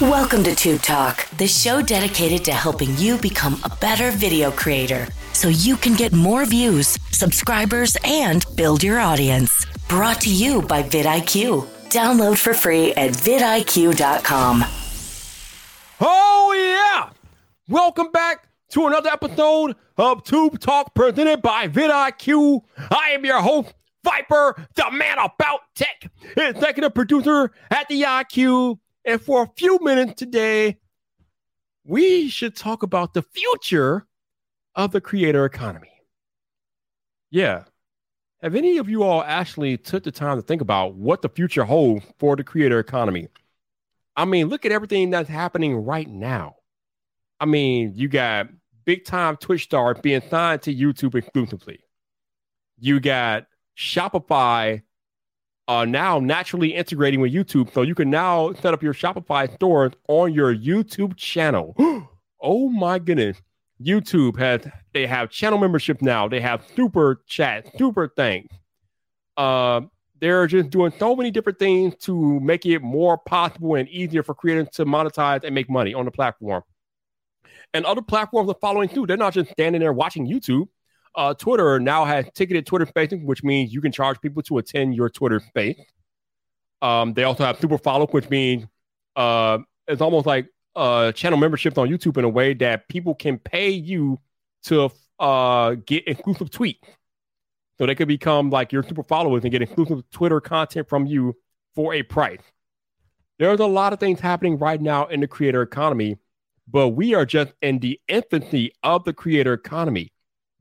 Welcome to Tube Talk, the show dedicated to helping you become a better video creator so you can get more views, subscribers, and build your audience. Brought to you by vidIQ. Download for free at vidIQ.com. Oh, yeah. Welcome back to another episode of Tube Talk presented by vidIQ. I am your host, Viper, the man about tech, executive producer at vidIQ. And for a few minutes today, we should talk about the future of the creator economy. Yeah. Have any of you all actually took the time to think about what the future holds for the creator economy? I mean, look at everything that's happening right now. I mean, you got big time Twitch stars being signed to YouTube exclusively. You got Shopify uh, now naturally integrating with YouTube. So you can now set up your Shopify store on your YouTube channel. oh my goodness. YouTube has they have channel membership now. They have super chat, super things. Uh, they're just doing so many different things to make it more possible and easier for creators to monetize and make money on the platform. And other platforms are following too. They're not just standing there watching YouTube uh, Twitter now has ticketed Twitter Spaces, which means you can charge people to attend your Twitter space. Um, they also have super follow, which means uh, it's almost like uh, channel memberships on YouTube in a way that people can pay you to uh, get exclusive tweets. So they could become like your super followers and get exclusive Twitter content from you for a price. There's a lot of things happening right now in the creator economy, but we are just in the infancy of the creator economy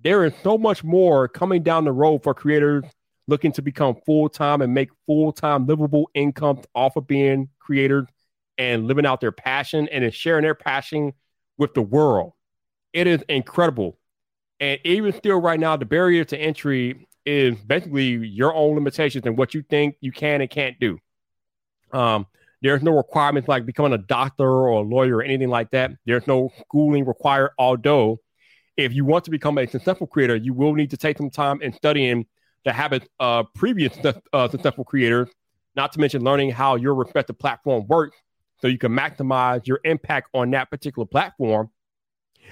there is so much more coming down the road for creators looking to become full time and make full time livable income off of being creators and living out their passion and sharing their passion with the world. It is incredible. And even still, right now, the barrier to entry is basically your own limitations and what you think you can and can't do. Um, there's no requirements like becoming a doctor or a lawyer or anything like that. There's no schooling required, although if you want to become a successful creator, you will need to take some time in studying the habits of previous uh, successful creators, not to mention learning how your respective platform works so you can maximize your impact on that particular platform.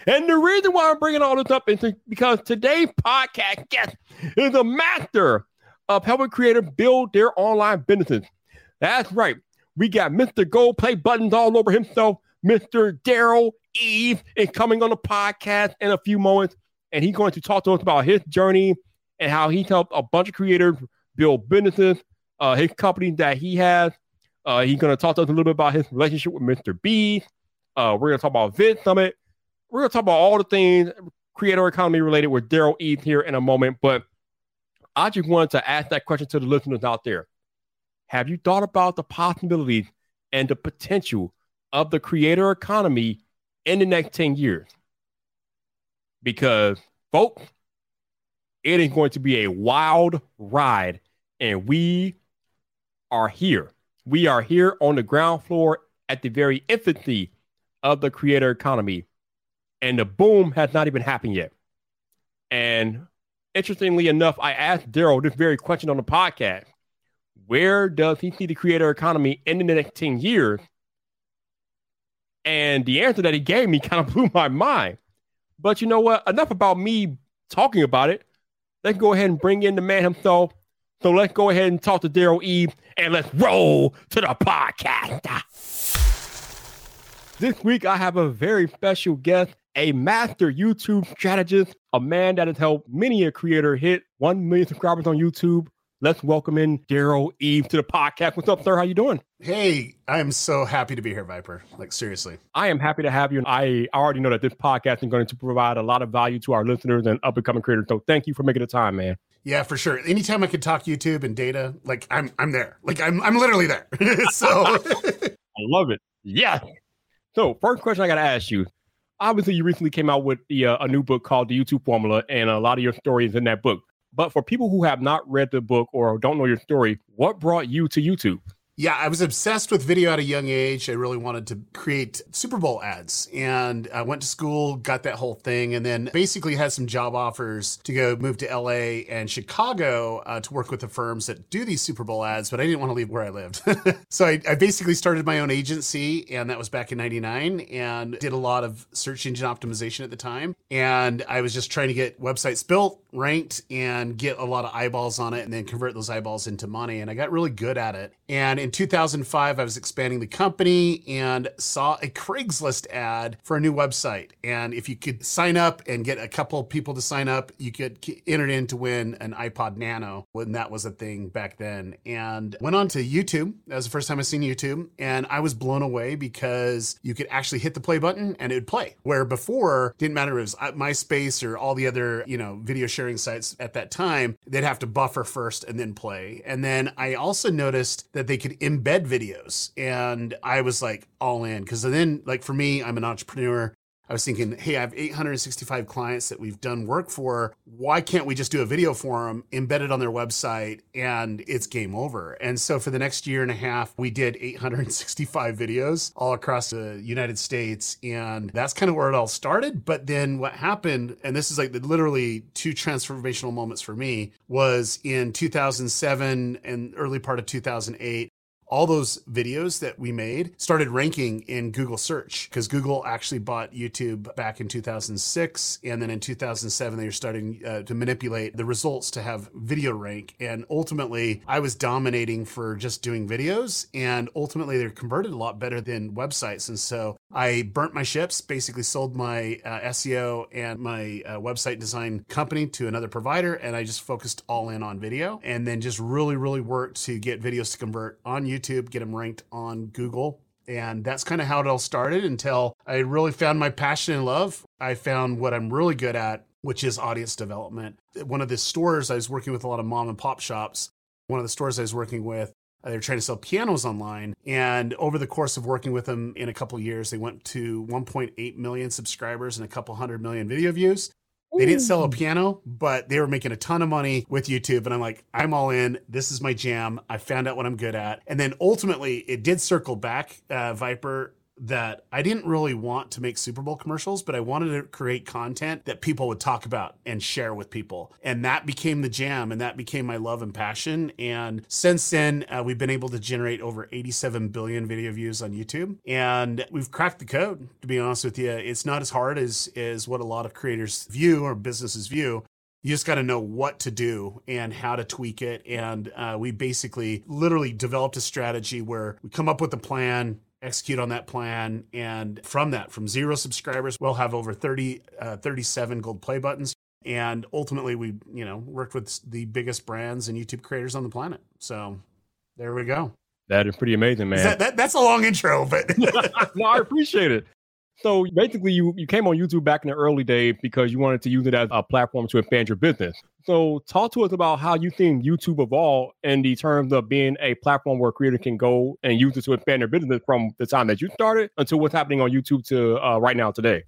And the reason why I'm bringing all this up is because today's podcast guest is a master of helping creators build their online businesses. That's right. We got Mr. Gold Play buttons all over himself, Mr. Derral Eves is coming on the podcast in a few moments, and he's going to talk to us about his journey and how he's helped a bunch of creators build businesses, uh, his company that he has. Uh, he's going to talk to us a little bit about his relationship with Mr. B. Uh, we're going to talk about VidSummit. We're going to talk about all the things creator economy related with Derral Eve here in a moment. But I just wanted to ask that question to the listeners out there. Have you thought about the possibilities and the potential of the creator economy in the next 10 years. Because, folks, it is going to be a wild ride. And we are here. We are here on the ground floor at the very infancy of the creator economy. And the boom has not even happened yet. And interestingly enough, I asked Derral this very question on the podcast Where does he see the creator economy in the next 10 years? And the answer that he gave me kind of blew my mind. But you know what? Enough about me talking about it. Let's go ahead and bring in the man himself. So let's go ahead and talk to Derral Eves and let's roll to the podcast. This week, I have a very special guest, a master YouTube strategist, a man that has helped many a creator hit 1 million subscribers on YouTube, Let's welcome in Derral Eve to the podcast. What's up, sir? How you doing? Hey, I am so happy to be here, Viper. Like seriously. I am happy to have you. And I already know that this podcast is going to provide a lot of value to our listeners and up and coming creators. So thank you for making the time, man. Yeah, for sure. Anytime I can talk YouTube and data, like I'm I'm there. Like I'm I'm literally there. so I love it. Yeah. So first question I gotta ask you. Obviously, you recently came out with the, uh, a new book called The YouTube Formula, and a lot of your stories in that book. But for people who have not read the book or don't know your story, what brought you to YouTube? Yeah, I was obsessed with video at a young age. I really wanted to create Super Bowl ads. And I went to school, got that whole thing, and then basically had some job offers to go move to LA and Chicago uh, to work with the firms that do these Super Bowl ads, but I didn't want to leave where I lived. so I, I basically started my own agency, and that was back in 99, and did a lot of search engine optimization at the time. And I was just trying to get websites built, ranked, and get a lot of eyeballs on it, and then convert those eyeballs into money. And I got really good at it. And in 2005, I was expanding the company and saw a Craigslist ad for a new website. And if you could sign up and get a couple people to sign up, you could enter in to win an iPod Nano when that was a thing back then. And went on to YouTube. That was the first time I seen YouTube. And I was blown away because you could actually hit the play button and it would play. Where before, didn't matter if it was MySpace or all the other, you know, video sharing sites at that time, they'd have to buffer first and then play. And then I also noticed that they could embed videos. And I was like all in because then, like for me, I'm an entrepreneur. I was thinking, hey, I have 865 clients that we've done work for. Why can't we just do a video for them, embed it on their website, and it's game over? And so for the next year and a half, we did 865 videos all across the United States. And that's kind of where it all started. But then what happened, and this is like literally two transformational moments for me, was in 2007 and early part of 2008 all those videos that we made started ranking in Google search because Google actually bought YouTube back in 2006. And then in 2007, they were starting uh, to manipulate the results to have video rank. And ultimately, I was dominating for just doing videos. And ultimately, they're converted a lot better than websites. And so I burnt my ships, basically sold my uh, SEO and my uh, website design company to another provider. And I just focused all in on video and then just really, really worked to get videos to convert on YouTube YouTube, get them ranked on Google. And that's kind of how it all started until I really found my passion and love. I found what I'm really good at, which is audience development. One of the stores I was working with a lot of mom and pop shops. One of the stores I was working with, uh, they were trying to sell pianos online. And over the course of working with them in a couple years, they went to 1.8 million subscribers and a couple hundred million video views. They didn't sell a piano, but they were making a ton of money with YouTube. And I'm like, I'm all in. This is my jam. I found out what I'm good at. And then ultimately, it did circle back, uh, Viper that I didn't really want to make Super Bowl commercials, but I wanted to create content that people would talk about and share with people. And that became the jam and that became my love and passion. And since then, uh, we've been able to generate over 87 billion video views on YouTube. And we've cracked the code, to be honest with you. It's not as hard as, as what a lot of creators view or businesses view you just got to know what to do and how to tweak it. And uh, we basically literally developed a strategy where we come up with a plan, execute on that plan. And from that, from zero subscribers, we'll have over 30, uh, 37 gold play buttons. And ultimately, we, you know, worked with the biggest brands and YouTube creators on the planet. So there we go. That is pretty amazing, man. That, that, that's a long intro, but no, I appreciate it. So basically, you, you came on YouTube back in the early days because you wanted to use it as a platform to expand your business. So talk to us about how you think YouTube evolved in the terms of being a platform where creators can go and use it to expand their business from the time that you started until what's happening on YouTube to uh, right now today.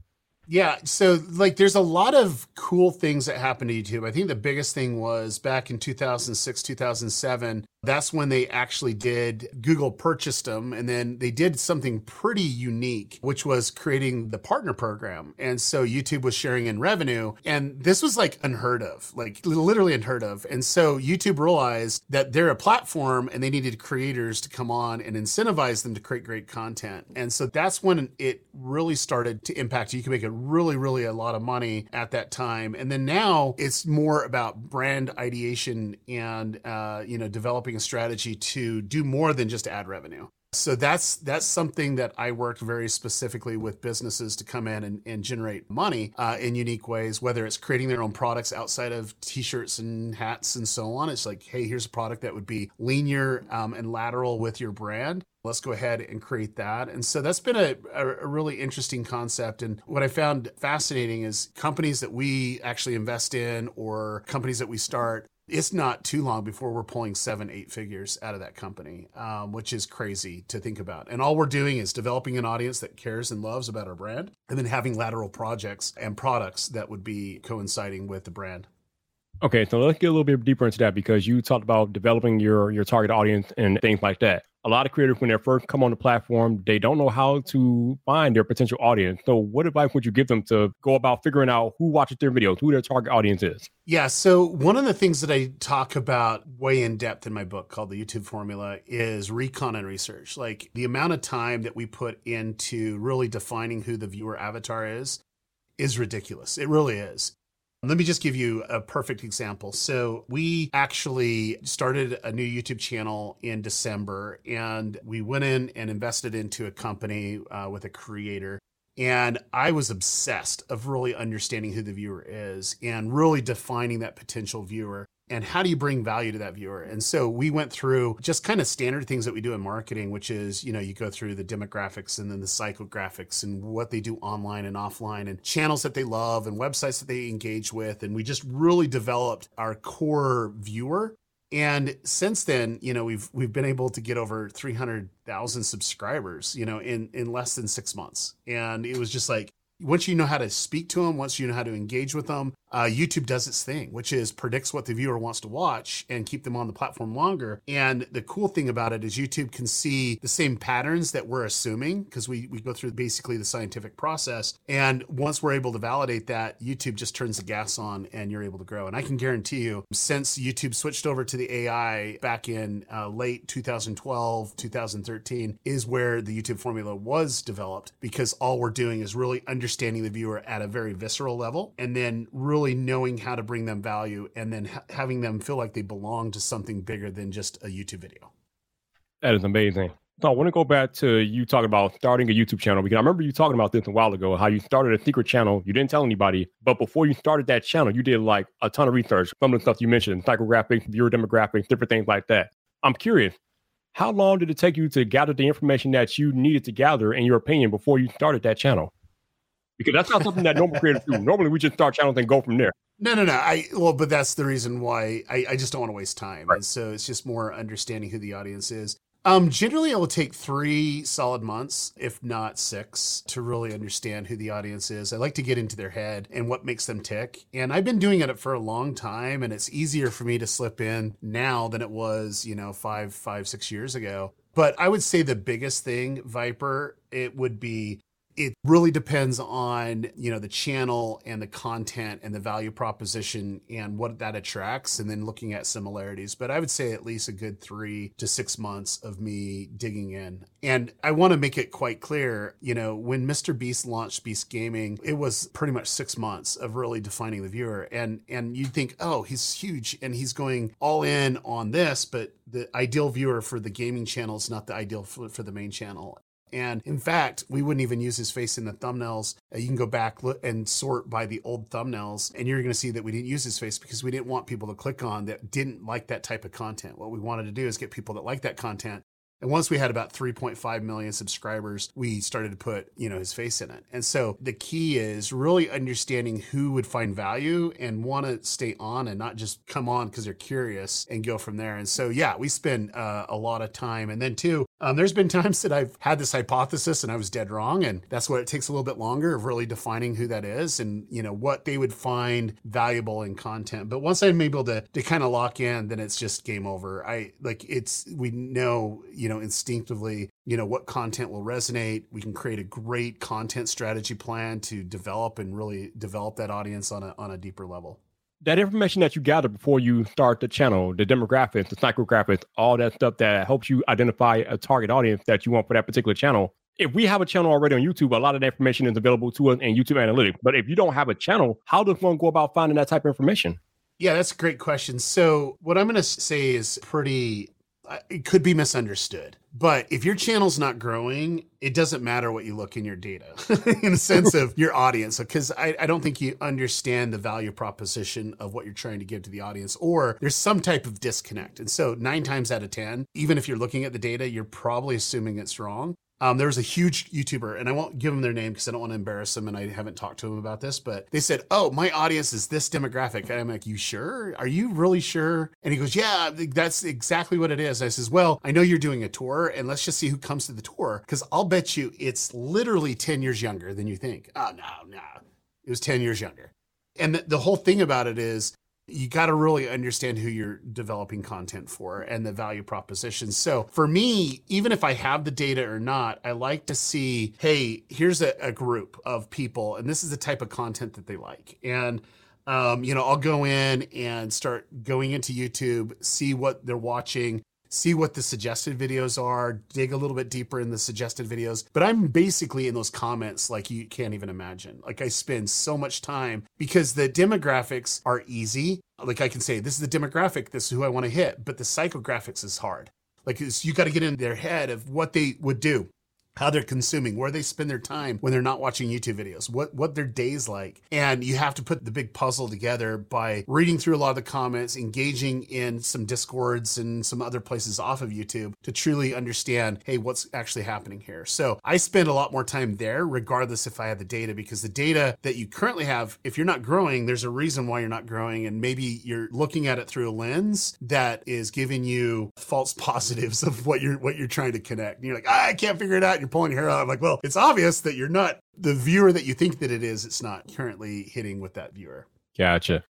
Yeah, so like there's a lot of cool things that happened to YouTube. I think the biggest thing was back in 2006, 2007, that's when they actually did Google purchased them and then they did something pretty unique, which was creating the partner program. And so YouTube was sharing in revenue and this was like unheard of, like literally unheard of. And so YouTube realized that they're a platform and they needed creators to come on and incentivize them to create great content. And so that's when it really started to impact. You can make a really, really a lot of money at that time. And then now it's more about brand ideation and, uh, you know, developing a strategy to do more than just ad revenue. So that's that's something that I worked very specifically with businesses to come in and, and generate money uh, in unique ways, whether it's creating their own products outside of t-shirts and hats and so on. It's like, hey, here's a product that would be linear um, and lateral with your brand. Let's go ahead and create that. And so that's been a, a really interesting concept. And what I found fascinating is companies that we actually invest in or companies that we start it's not too long before we're pulling seven, eight figures out of that company, um, which is crazy to think about. And all we're doing is developing an audience that cares and loves about our brand, and then having lateral projects and products that would be coinciding with the brand. Okay, so let's get a little bit deeper into that because you talked about developing your your target audience and things like that. A lot of creators when they first come on the platform, they don't know how to find their potential audience. So, what advice would you give them to go about figuring out who watches their videos, who their target audience is? Yeah. So, one of the things that I talk about way in depth in my book called The YouTube Formula is recon and research. Like the amount of time that we put into really defining who the viewer avatar is is ridiculous. It really is. Let me just give you a perfect example. So, we actually started a new YouTube channel in December, and we went in and invested into a company uh, with a creator. And I was obsessed of really understanding who the viewer is and really defining that potential viewer and how do you bring value to that viewer? And so we went through just kind of standard things that we do in marketing which is you know you go through the demographics and then the psychographics and what they do online and offline and channels that they love and websites that they engage with. And we just really developed our core viewer. And since then you know we've we've been able to get over 300,000 subscribers you know in in less than 6 months. And it was just like once you know how to speak to them, once you know how to engage with them, uh, YouTube does its thing, which is predicts what the viewer wants to watch and keep them on the platform longer. And the cool thing about it is YouTube can see the same patterns that we're assuming because we, we go through basically the scientific process. And once we're able to validate that, YouTube just turns the gas on and you're able to grow. And I can guarantee you, since YouTube switched over to the AI back in uh, late 2012, 2013, is where the YouTube formula was developed because all we're doing is really understanding the viewer at a very visceral level and then really really knowing how to bring them value and then ha- having them feel like they belong to something bigger than just a YouTube video. That is amazing. So I want to go back to you talking about starting a YouTube channel because I remember you talking about this a while ago, how you started a secret channel. You didn't tell anybody, but before you started that channel, you did like a ton of research. Some of the stuff you mentioned, psychographics, viewer demographics, different things like that. I'm curious, how long did it take you to gather the information that you needed to gather, in your opinion, before you started that channel? Because that's not something that normal creators do. Normally, we just start channels and go from there. No, no, no. I well, but that's the reason why I, I just don't want to waste time. Right. And so it's just more understanding who the audience is. Um, generally, it will take three solid months, if not six, to really understand who the audience is. I like to get into their head and what makes them tick. And I've been doing it for a long time, and it's easier for me to slip in now than it was, you know, five, five, six years ago. But I would say the biggest thing, Viper, it would be it really depends on you know the channel and the content and the value proposition and what that attracts and then looking at similarities. But i would say at least a good three to six months of me digging in. And i want to make it quite clear you know when mr beast launched beast gaming it was pretty much six months of really defining the viewer. And and you'd think oh he's huge and he's going all in on this but the ideal viewer for the gaming channel is not the ideal for, for the main channel and in fact, we wouldn't even use his face in the thumbnails. Uh, you can go back and sort by the old thumbnails, and you're going to see that we didn't use his face because we didn't want people to click on that didn't like that type of content. What we wanted to do is get people that like that content and once we had about 3.5 million subscribers, we started to put, you know, his face in it. And so the key is really understanding who would find value and want to stay on and not just come on because they're curious and go from there. And so, yeah, we spend uh, a lot of time. And then, too, um, there's been times that I've had this hypothesis and I was dead wrong. And that's what it takes a little bit longer of really defining who that is and, you know, what they would find valuable in content. But once I'm able to, to kind of lock in, then it's just game over. I like it's, we know, you you know, instinctively, you know, what content will resonate. We can create a great content strategy plan to develop and really develop that audience on a on a deeper level. That information that you gather before you start the channel, the demographics, the psychographics, all that stuff that helps you identify a target audience that you want for that particular channel. If we have a channel already on YouTube, a lot of that information is available to us in YouTube Analytics. But if you don't have a channel, how does one go about finding that type of information? Yeah, that's a great question. So, what I'm going to say is pretty it could be misunderstood. But if your channel's not growing, it doesn't matter what you look in your data in the sense of your audience. Because I, I, don't think you understand the value proposition of what you're trying to give to the audience, or there's some type of disconnect. And so, nine times out of 10, even if you're looking at the data, you're probably assuming it's wrong. Um, there was a huge YouTuber, and I won't give them their name because I don't want to embarrass them, and I haven't talked to them about this. But they said, "Oh, my audience is this demographic." And I'm like, "You sure? Are you really sure?" And he goes, "Yeah, that's exactly what it is." I says, "Well, I know you're doing a tour, and let's just see who comes to the tour because I'll bet you it's literally ten years younger than you think." Oh no, no, it was ten years younger. And the, the whole thing about it is you got to really understand who you're developing content for and the value proposition. So for me, even if I have the data or not, I like to see, hey, here's a, a group of people, and this is the type of content that they like. And um, you know, I'll go in and start going into YouTube, see what they're watching, see what the suggested videos are, dig a little bit deeper in the suggested videos. But I'm basically in those comments like you can't even imagine. Like I spend so much time because the demographics are easy. Like I can say, this is the demographic, this is who I want to hit, but the psychographics is hard. Like you got to get in their head of what they would do how they're consuming, where they spend their time when they're not watching YouTube videos, what what their days like. And you have to put the big puzzle together by reading through a lot of the comments, engaging in some discords and some other places off of YouTube to truly understand, hey, what's actually happening here. So I spend a lot more time there, regardless if I have the data, because the data that you currently have, if you're not growing, there's a reason why you're not growing. And maybe you're looking at it through a lens that is giving you false positives of what you're what you're trying to connect. And you're like, ah, I can't figure it out your hair out. I'm like, well, it's obvious that you're not the viewer that you think that it is. It's not currently hitting with that viewer. Gotcha.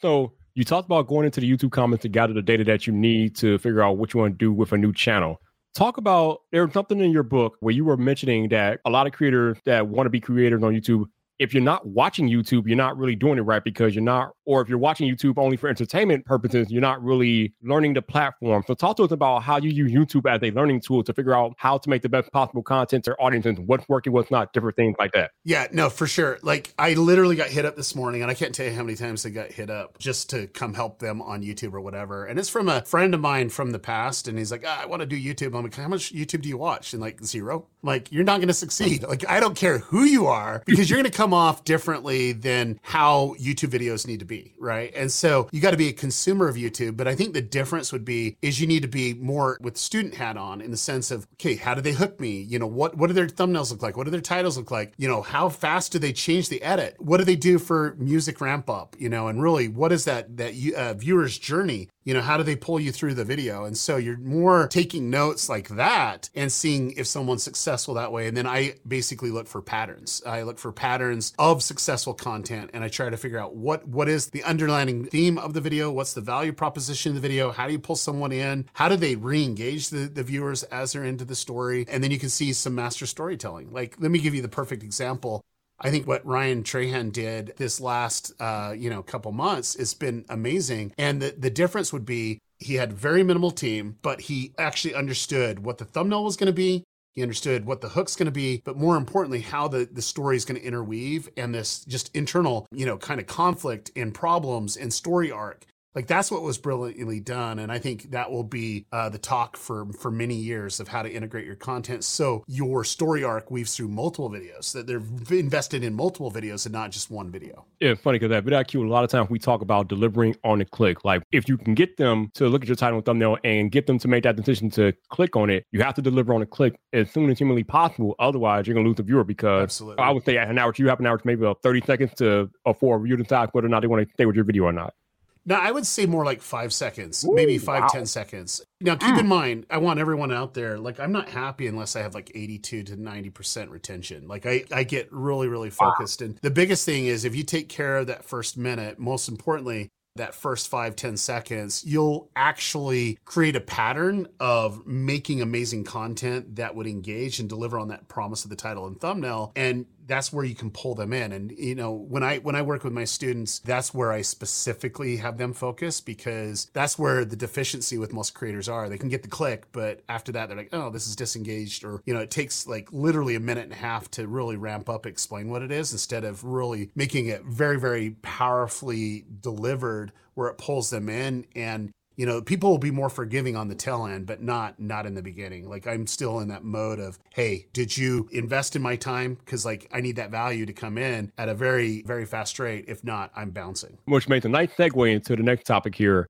So you talked about going into the YouTube comments to gather the data that you need to figure out what you want to do with a new channel. Talk about there's something in your book where you were mentioning that a lot of creators that want to be creators on YouTube if you're not watching YouTube, you're not really doing it right because you're not, or if you're watching YouTube only for entertainment purposes, you're not really learning the platform. So talk to us about how you use YouTube as a learning tool to figure out how to make the best possible content to audiences, what's working, what's not, different things like that. Yeah, no, for sure. Like I literally got hit up this morning and I can't tell you how many times I got hit up just to come help them on YouTube or whatever. And it's from a friend of mine from the past. And he's like, ah, I want to do YouTube. I'm like, how much YouTube do you watch? And like zero. Like you're not going to succeed. Like I don't care who you are because you're going to come off differently than how YouTube videos need to be, right? And so you got to be a consumer of YouTube. But I think the difference would be is you need to be more with student hat on in the sense of, okay, how do they hook me? You know, what what do their thumbnails look like? What do their titles look like? You know, how fast do they change the edit? What do they do for music ramp up? You know, and really, what is that that uh, viewer's journey you know, how do they pull you through the video? And so you're more taking notes like that and seeing if someone's successful that way. And then I basically look for patterns. I look for patterns of successful content and I try to figure out what what is the underlying theme of the video, what's the value proposition of the video, how do you pull someone in, how do they re-engage the, the viewers as they're into the story, and then you can see some master storytelling. Like, let me give you the perfect example. I think what Ryan Trahan did this last, uh, you know, couple months it's been amazing. And the, the difference would be he had very minimal team, but he actually understood what the thumbnail was going to be. He understood what the hook's going to be, but more importantly, how the, the story is going to interweave and this just internal, you know, kind of conflict and problems and story arc like that's what was brilliantly done, and I think that will be uh, the talk for for many years of how to integrate your content so your story arc weaves through multiple videos. That they're invested in multiple videos and not just one video. Yeah, funny because at VidIQ, a lot of times we talk about delivering on a click. Like if you can get them to look at your title and thumbnail and get them to make that decision to click on it, you have to deliver on a click as soon as humanly possible. Otherwise, you're gonna lose the viewer because Absolutely. I would say an hour, you have an hour, to maybe about thirty seconds to a viewer to decide whether or not they want to stay with your video or not. No, I would say more like five seconds, Ooh, maybe five wow. ten seconds. Now, keep mm. in mind, I want everyone out there, like, I'm not happy unless I have like 82 to 90% retention. Like, I, I get really, really focused. Wow. And the biggest thing is if you take care of that first minute, most importantly, that first five ten seconds, you'll actually create a pattern of making amazing content that would engage and deliver on that promise of the title and thumbnail. And that's where you can pull them in. And you know when i when i work with my students that's where i specifically have them focus because that's where the deficiency with most creators are. They can get the click but after that they're like oh this is disengaged or you know it takes like literally a minute and a half to really ramp up explain what it is instead of really making it very very powerfully delivered where it pulls them in. And you know people will be more forgiving on the tail end but not not in the beginning. Like i'm still in that mode of hey did you invest in my time? Because like i need that value to come in at a very very fast rate. If not i'm bouncing. Which makes a nice segue into the next topic here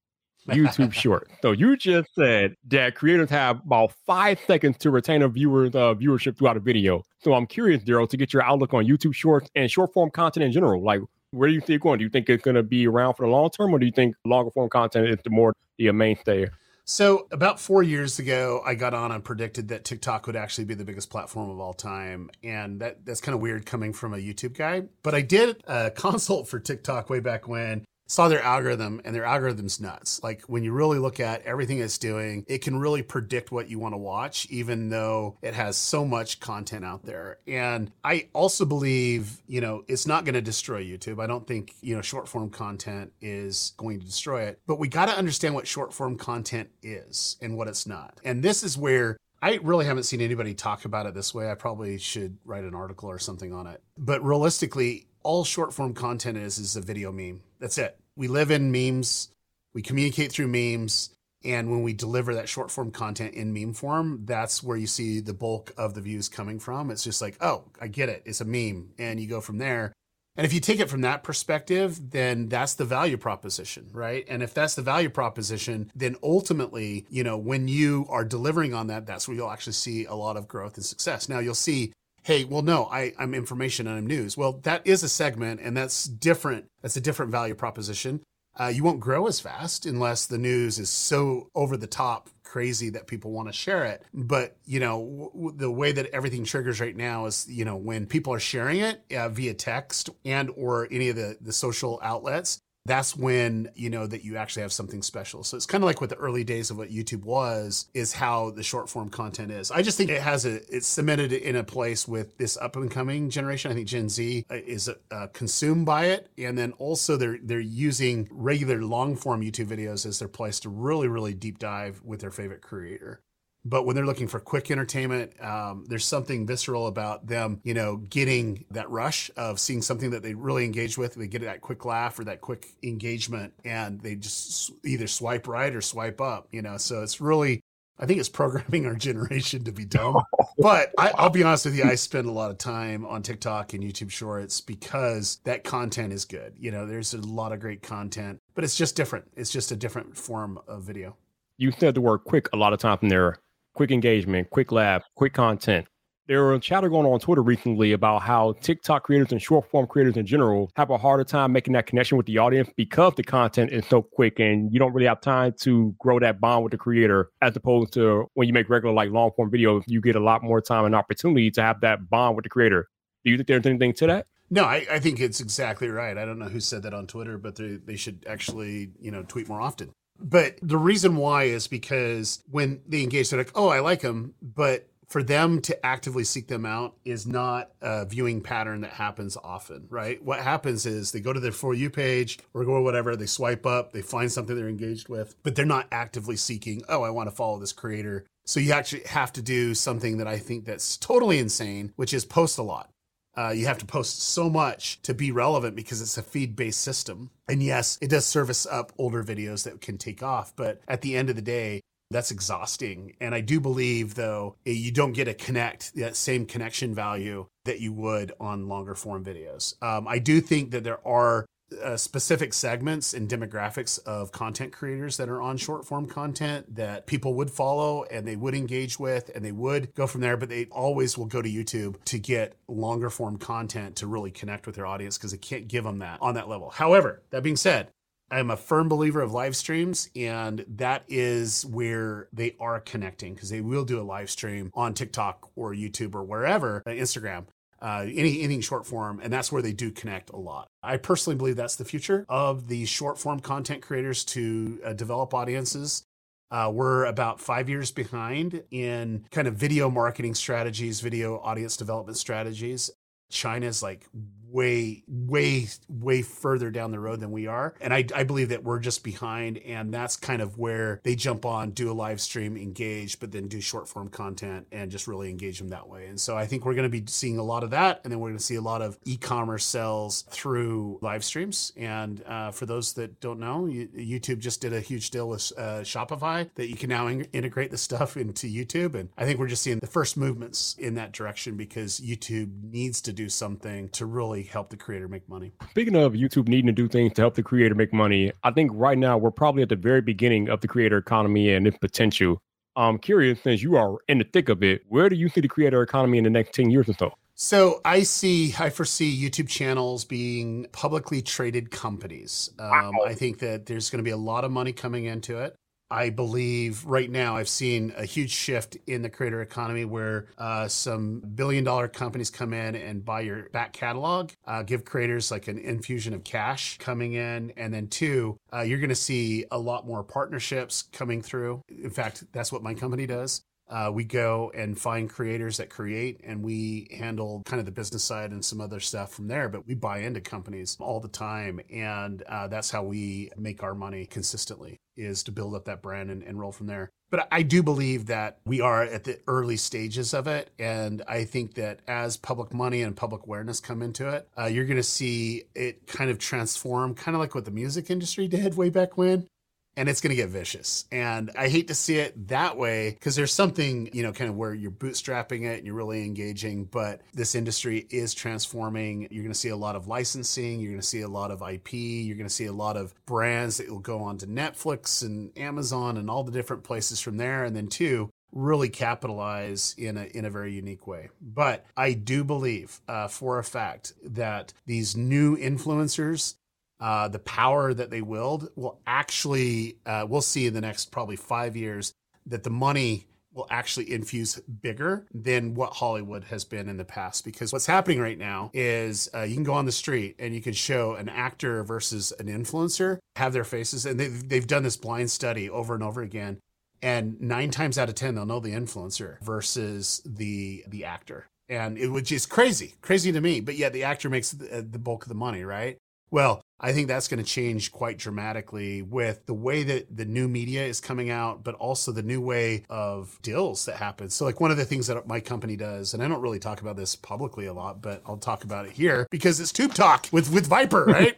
youtube short. So you just said that creators have about five seconds to retain a viewer's uh, viewership throughout a video. So i'm curious Derral to get your outlook on youtube shorts and short form content in general. Like where do you see it going? Do you think it's going to be around for the long term, or do you think longer form content is the more the mainstay? So, about four years ago, I got on and predicted that TikTok would actually be the biggest platform of all time. And that, that's kind of weird coming from a YouTube guy. But I did a consult for TikTok way back when. Saw their algorithm and their algorithm's nuts. Like when you really look at everything it's doing, it can really predict what you want to watch, even though it has so much content out there. And I also believe, you know, it's not going to destroy YouTube. I don't think, you know, short form content is going to destroy it, but we got to understand what short form content is and what it's not. And this is where I really haven't seen anybody talk about it this way. I probably should write an article or something on it. But realistically, all short form content is is a video meme. That's it. We live in memes. We communicate through memes. And when we deliver that short form content in meme form, that's where you see the bulk of the views coming from. It's just like, oh, I get it. It's a meme. And you go from there. And if you take it from that perspective, then that's the value proposition, right? And if that's the value proposition, then ultimately, you know, when you are delivering on that, that's where you'll actually see a lot of growth and success. Now you'll see hey, well, no, I, I'm information and I'm news. Well, that is a segment and that's different. That's a different value proposition. Uh, you won't grow as fast unless the news is so over the top crazy that people want to share it. But, you know, w- the way that everything triggers right now is, you know, when people are sharing it uh, via text and or any of the, the social outlets, that's when you know that you actually have something special. So it's kind of like what the early days of what YouTube was, is how the short form content is. I just think it has a, it's cemented in a place with this up and coming generation. I think Gen Z uh, is uh, consumed by it. And then also they're, they're using regular long form YouTube videos as their place to really, really deep dive with their favorite creator. But when they're looking for quick entertainment, um, there's something visceral about them, you know, getting that rush of seeing something that they really engage with. They get that quick laugh or that quick engagement, and they just either swipe right or swipe up, you know. So it's really, I think it's programming our generation to be dumb. but I, will be honest with you, I spend a lot of time on TikTok and YouTube Shorts because that content is good. You know, there's a lot of great content, but it's just different. It's just a different form of video. You said the word quick a lot of times in there quick engagement, quick laugh, quick content. There was a chatter going on Twitter recently about how TikTok creators and short form creators in general have a harder time making that connection with the audience because the content is so quick and you don't really have time to grow that bond with the creator as opposed to when you make regular like long form videos, you get a lot more time and opportunity to have that bond with the creator. Do you think there's anything to that? No, I, I think it's exactly right. I don't know who said that on Twitter, but they, they should actually, you know, tweet more often. But the reason why is because when they engage, they're like, oh, I like them. But for them to actively seek them out is not a viewing pattern that happens often, right? What happens is they go to their For You page or go whatever, they swipe up, they find something they're engaged with, but they're not actively seeking, oh, I want to follow this creator. So you actually have to do something that I think that's totally insane, which is post a lot. Uh, you have to post so much to be relevant because it's a feed based system. And yes, it does service up older videos that can take off. But at the end of the day, that's exhausting. And I do believe, though, you don't get a connect, that same connection value that you would on longer form videos. Um, I do think that there are uh, specific segments and demographics of content creators that are on short form content that people would follow and they would engage with and they would go from there, but they always will go to YouTube to get longer form content to really connect with their audience because they can't give them that on that level. However, that being said, I'm a firm believer of live streams, and that is where they are connecting because they will do a live stream on TikTok or YouTube or wherever, uh, Instagram uh, any anything short form, and that's where they do connect a lot. I personally believe that's the future of the short form content creators to uh, develop audiences. Uh, we're about five years behind in kind of video marketing strategies, video audience development strategies. China's like way, way, way further down the road than we are. And I, I believe that we're just behind. And that's kind of where they jump on, do a live stream, engage, but then do short form content and just really engage them that way. And so I think we're going to be seeing a lot of that. And then we're going to see a lot of e commerce sales through live streams. And uh, for those that don't know, YouTube just did a huge deal with uh, Shopify that you can now in- integrate the stuff into YouTube. And I think we're just seeing the first movements in that direction because YouTube needs to do something to really help the creator make money. Speaking of YouTube needing to do things to help the creator make money, I think right now we're probably at the very beginning of the creator economy and its potential. I'm curious, since you are in the thick of it, where do you see the creator economy in the next 10 years or so? So I see, I foresee YouTube channels being publicly traded companies. Um, wow. I think that there's going to be a lot of money coming into it. I believe right now I've seen a huge shift in the creator economy where uh, some billion dollar companies come in and buy your back catalog, uh, give creators like an infusion of cash coming in. And then, two, uh, you're going to see a lot more partnerships coming through. In fact, that's what my company does. Uh, we go and find creators that create, and we handle kind of the business side and some other stuff from there. But we buy into companies all the time, and uh, that's how we make our money consistently is to build up that brand and, and roll from there. But I do believe that we are at the early stages of it, and I think that as public money and public awareness come into it, uh, you're going to see it kind of transform, kind of like what the music industry did way back when and it's going to get vicious. And I hate to see it that way because there's something, you know, kind of where you're bootstrapping it and you're really engaging, but this industry is transforming. You're going to see a lot of licensing, you're going to see a lot of IP, you're going to see a lot of brands that will go on to Netflix and Amazon and all the different places from there. And then, two, really capitalize in a in a very unique way. But I do believe uh, for a fact that these new influencers uh, the power that they willed will actually, uh, we'll see in the next probably five years that the money will actually infuse bigger than what Hollywood has been in the past. Because what's happening right now is uh, you can go on the street and you can show an actor versus an influencer, have their faces, and they've, they've done this blind study over and over again. And nine times out of 10, they'll know the influencer versus the the actor. And it which is crazy, crazy to me. But yet the actor makes the, the bulk of the money, right? Well, I think that's going to change quite dramatically with the way that the new media is coming out, but also the new way of deals that happen. So, like one of the things that my company does, and I don't really talk about this publicly a lot, but I'll talk about it here because it's Tube Talk with with Viper, right?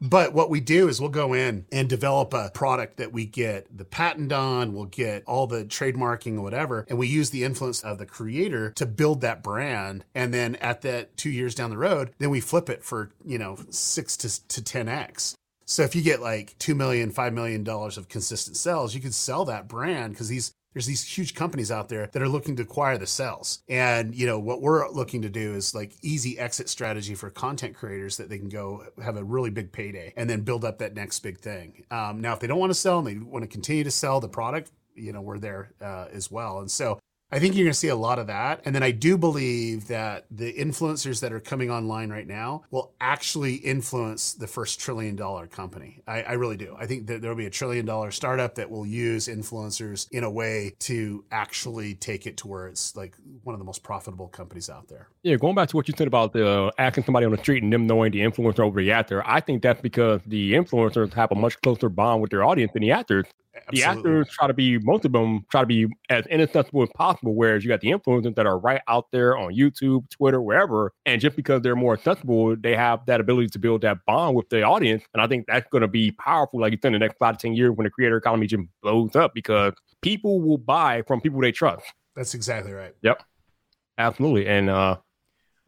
But what we do is we'll go in and develop a product that we get the patent on, we'll get all the trademarking or whatever, and we use the influence of the creator to build that brand. And then at that two years down the road, then we flip it for, you know, six to, to 10x. So if you get like $2 million, $5 million of consistent sales, you could sell that brand because these there's these huge companies out there that are looking to acquire the cells. And, you know, what we're looking to do is like easy exit strategy for content creators that they can go have a really big payday and then build up that next big thing. Um, now, if they don't want to sell and they want to continue to sell the product, you know, we're there uh, as well. And so I think you're going to see a lot of that. And then I do believe that the influencers that are coming online right now will actually influence the first trillion dollar company. I, I really do. I think that there'll be a trillion dollar startup that will use influencers in a way to actually take it to where it's like one of the most profitable companies out there. Yeah, going back to what you said about uh, asking somebody on the street and them knowing the influencer over the actor, I think that's because the influencers have a much closer bond with their audience than the actors. Absolutely. The actors try to be, most of them try to be as inaccessible as possible, whereas you got the influencers that are right out there on YouTube, Twitter, wherever. And just because they're more accessible, they have that ability to build that bond with the audience. And I think that's going to be powerful, like you said, in the next five to 10 years when the creator economy just blows up because people will buy from people they trust. That's exactly right. Yep. Absolutely. And, uh,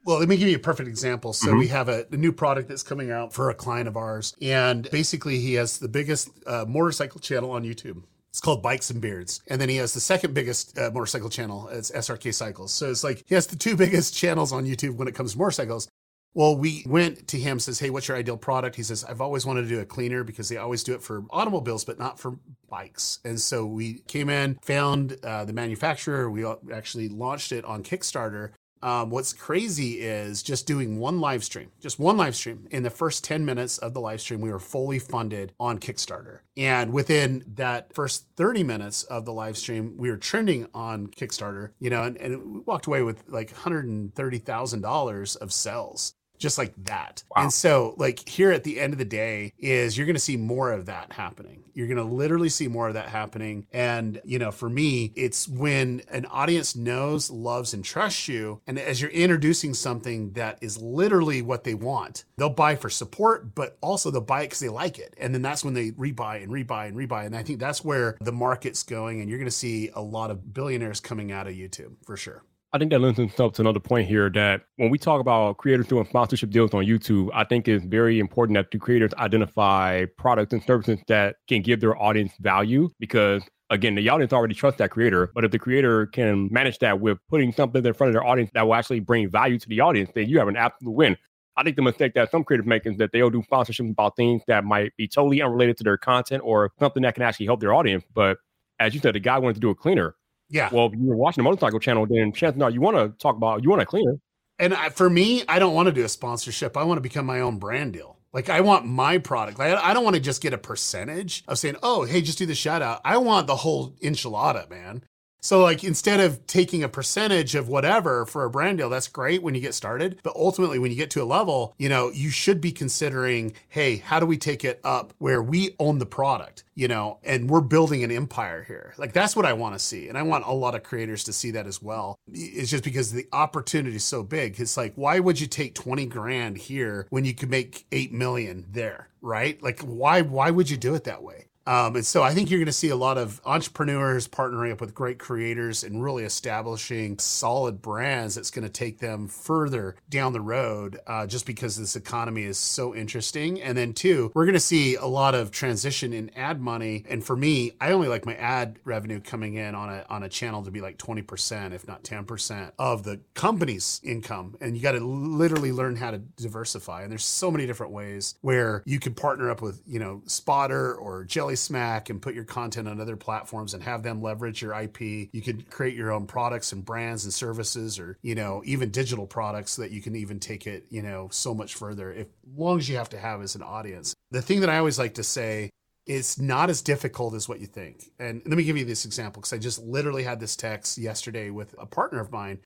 well, let me give you a perfect example. So mm-hmm. we have a, a, new product that's coming out for a client of ours, and basically he has the biggest uh, motorcycle channel on YouTube. It's called Bikes and Beards. And then he has the second biggest uh, motorcycle channel. It's SRK Cycles. So it's like he has the two biggest channels on YouTube when it comes to motorcycles. Well, we went to him, says, Hey, what's your ideal product? He says, I've always wanted to do a cleaner because they always do it for automobiles, but not for bikes. And so we came in, found uh, the manufacturer. We actually launched it on Kickstarter. Um, what's crazy is just doing one live stream, just one live stream. In the first 10 minutes of the live stream, we were fully funded on Kickstarter. And within that first 30 minutes of the live stream, we were trending on Kickstarter, you know, and, and we walked away with like $130,000 of sales just like that. Wow. And so, like, here at the end of the day, is you're going to see more of that happening. You're going to literally see more of that happening. And, you know, for me, it's when an audience knows, loves, and trusts you. And as you're introducing something that is literally what they want, they'll buy for support, but also they'll buy it because they like it. And then that's when they rebuy and rebuy and rebuy. And I think that's where the market's going. And you're going to see a lot of billionaires coming out of YouTube for sure. I think that lends itself to another point here that when we talk about creators doing sponsorship deals on YouTube, I think it's very important that the creators identify products and services that can give their audience value because again, the audience already trusts that creator. But if the creator can manage that with putting something in front of their audience that will actually bring value to the audience, then you have an absolute win. I think the mistake that some creators make is that they'll do sponsorships about things that might be totally unrelated to their content or something that can actually help their audience. But as you said, the guy wanted to do a cleaner. Yeah. Well, if you're watching the motorcycle channel, then chances are you want to talk about you want a cleaner. And I, for me, I don't want to do a sponsorship. I want to become my own brand deal. Like I want my product. Like I don't want to just get a percentage of saying, "Oh, hey, just do the shout out." I want the whole enchilada, man. So like instead of taking a percentage of whatever for a brand deal, that's great when you get started. But ultimately when you get to a level, you know, you should be considering, hey, how do we take it up where we own the product, you know, and we're building an empire here. Like that's what I want to see. And I want a lot of creators to see that as well. It's just because the opportunity is so big. It's like, why would you take 20 grand here when you could make 8 million there? Right? Like why why would you do it that way? Um, and so I think you're going to see a lot of entrepreneurs partnering up with great creators and really establishing solid brands that's going to take them further down the road uh, just because this economy is so interesting. And then, two, we're going to see a lot of transition in ad money. And for me, I only like my ad revenue coming in on a, on a channel to be like 20%, if not 10% of the company's income. And you got to literally learn how to diversify. And there's so many different ways where you could partner up with, you know, Spotter or Jelly Smack and put your content on other platforms and have them leverage your IP. You could create your own products and brands and services or, you know, even digital products that you can even take it, you know, so much further if long as you have to have as an audience. The thing that I always like to say it's not as difficult as what you think. And let me give you this example because I just literally had this text yesterday with a partner of mine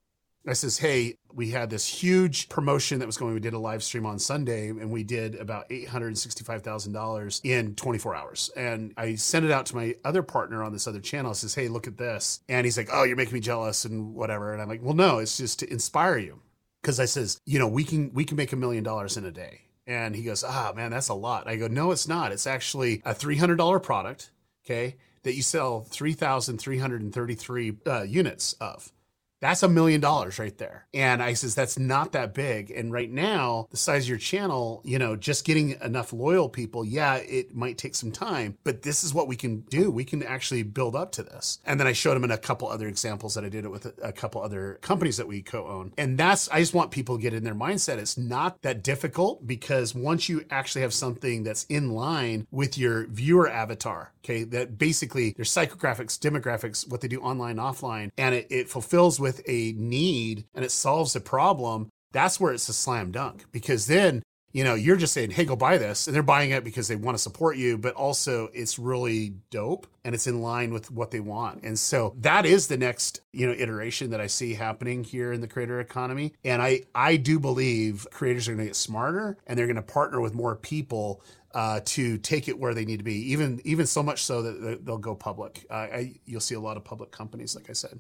I says, Hey, we had this huge promotion that was going. We did a live stream on Sunday and we did about $865,000 in 24 hours. And I sent it out to my other partner on this other channel. I says, Hey, look at this. And he's like, Oh, you're making me jealous and whatever. And I'm like, Well, no, it's just to inspire you. Cause I says, you know, we can, we can make a million dollars in a day. And he goes, Ah, man, that's a lot. I go, No, it's not. It's actually a $300 product. Okay. That you sell 3,333 uh, units of. That's a million dollars right there. And I says, that's not that big. And right now, the size of your channel, you know, just getting enough loyal people, yeah, it might take some time, but this is what we can do. We can actually build up to this. And then I showed him in a couple other examples that I did it with a, couple other companies that we co own. And that's, I just want people to get in their mindset. It's not that difficult because once you actually have something that's in line with your viewer avatar, okay, that basically their psychographics, demographics, what they do online, offline, and it, it fulfills with a need and it solves a problem, that's where it's a slam dunk. Because then you know you're just saying hey go buy this and they're buying it because they want to support you but also it's really dope and it's in line with what they want. And so that is the next you know iteration that i see happening here in the creator economy. And i i do believe creators are going to get smarter and they're going to partner with more people uh, to take it where they need to be even even so much so that they'll go public. Uh, I, you'll see a lot of public companies like i said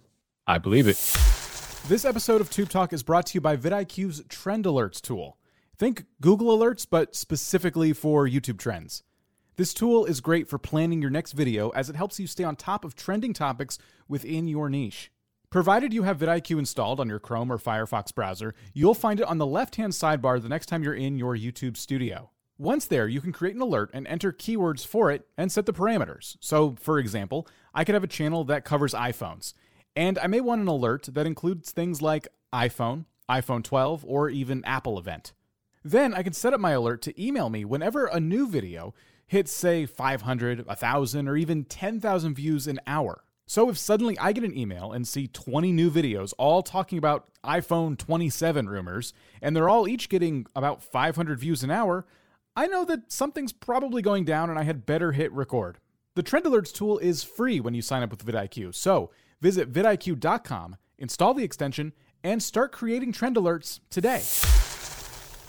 I believe it. This episode of Tube Talk is brought to you by vidIQ's Trend Alerts tool. Think Google Alerts, but specifically for YouTube trends. This tool is great for planning your next video as it helps you stay on top of trending topics within your niche. Provided you have vidIQ installed on your Chrome or Firefox browser, you'll find it on the left hand sidebar the next time you're in your YouTube studio. Once there, you can create an alert and enter keywords for it and set the parameters. So, for example, I could have a channel that covers iPhones. And I may want an alert that includes things like iPhone, iPhone 12, or even Apple event. Then I can set up my alert to email me whenever a new video hits, say, 500, 1,000, or even 10,000 views an hour. So if suddenly I get an email and see 20 new videos all talking about iPhone 27 rumors, and they're all each getting about 500 views an hour, I know that something's probably going down and I had better hit record. The Trend Alerts tool is free when you sign up with vidIQ, so Visit vidIQ.com, install the extension, and start creating trend alerts today.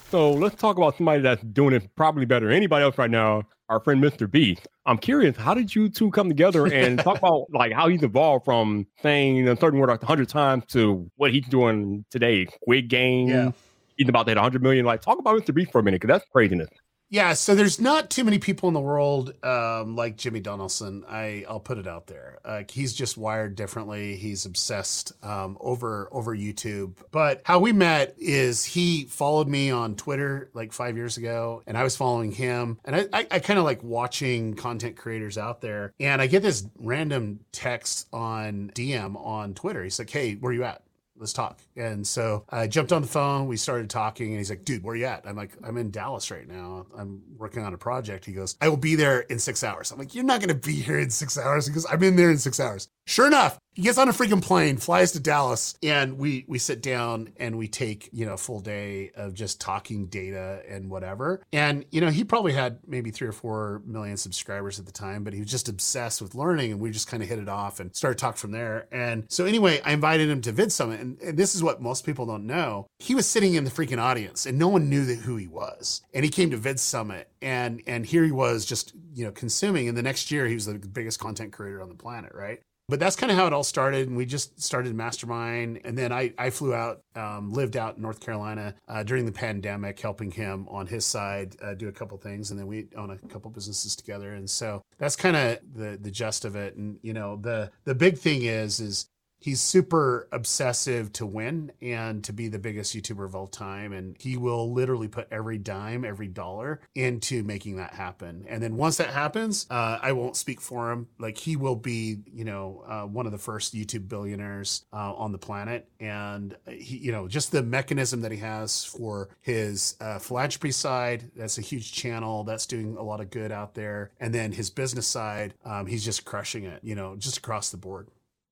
So let's talk about somebody that's doing it probably better than anybody else right now. Our friend Mr. B. I'm curious, how did you two come together and talk about like how he's evolved from saying a certain word like hundred times to what he's doing today? Squid Game. Yeah. He's about that 100 million. Like, talk about Mr. B for a minute, because that's craziness. Yeah, so there's not too many people in the world um, like Jimmy Donaldson. I I'll put it out there. Uh, he's just wired differently. He's obsessed um, over over YouTube. But how we met is he followed me on Twitter like five years ago, and I was following him. And I I, I kind of like watching content creators out there. And I get this random text on DM on Twitter. He's like, "Hey, where you at?" let's talk. And so I jumped on the phone. We started talking, and he's like, dude, where you at? I'm like, I'm in Dallas right now. I'm working on a project. He goes, I will be there in six hours. I'm like, you're not going to be here in six hours. He goes, I'm in there in six hours. Sure enough, he gets on a freaking plane, flies to Dallas, and we we sit down and we take you know a full day of just talking data and whatever. And you know he probably had maybe three or four million subscribers at the time, but he was just obsessed with learning, and we just kind of hit it off and started talking from there. And so anyway, I invited him to VidSummit, and, and this is what most people don't know. He was sitting in the freaking audience, and no one knew that who he was. And he came to VidSummit, and and here he was just you know consuming. And the next year, he was the biggest content creator on the planet, right? but that's kind of how it all started. And we just started Mastermind. And then I, I flew out, um, lived out in North Carolina uh, during the pandemic, helping him on his side uh, do a couple things. And then we own a couple businesses together. And so that's kind of the, the gist of it. And, you know, the, the big thing is, is he's super obsessive to win and to be the biggest YouTuber of all time. And he will literally put every dime, every dollar into making that happen. And then once that happens, uh, I won't speak for him. Like he will be, you know, uh, one of the first YouTube billionaires uh, on the planet. And he, you know, just the mechanism that he has for his uh, philanthropy side, that's a huge channel that's doing a lot of good out there. And then his business side, um, he's just crushing it, you know, just across the board.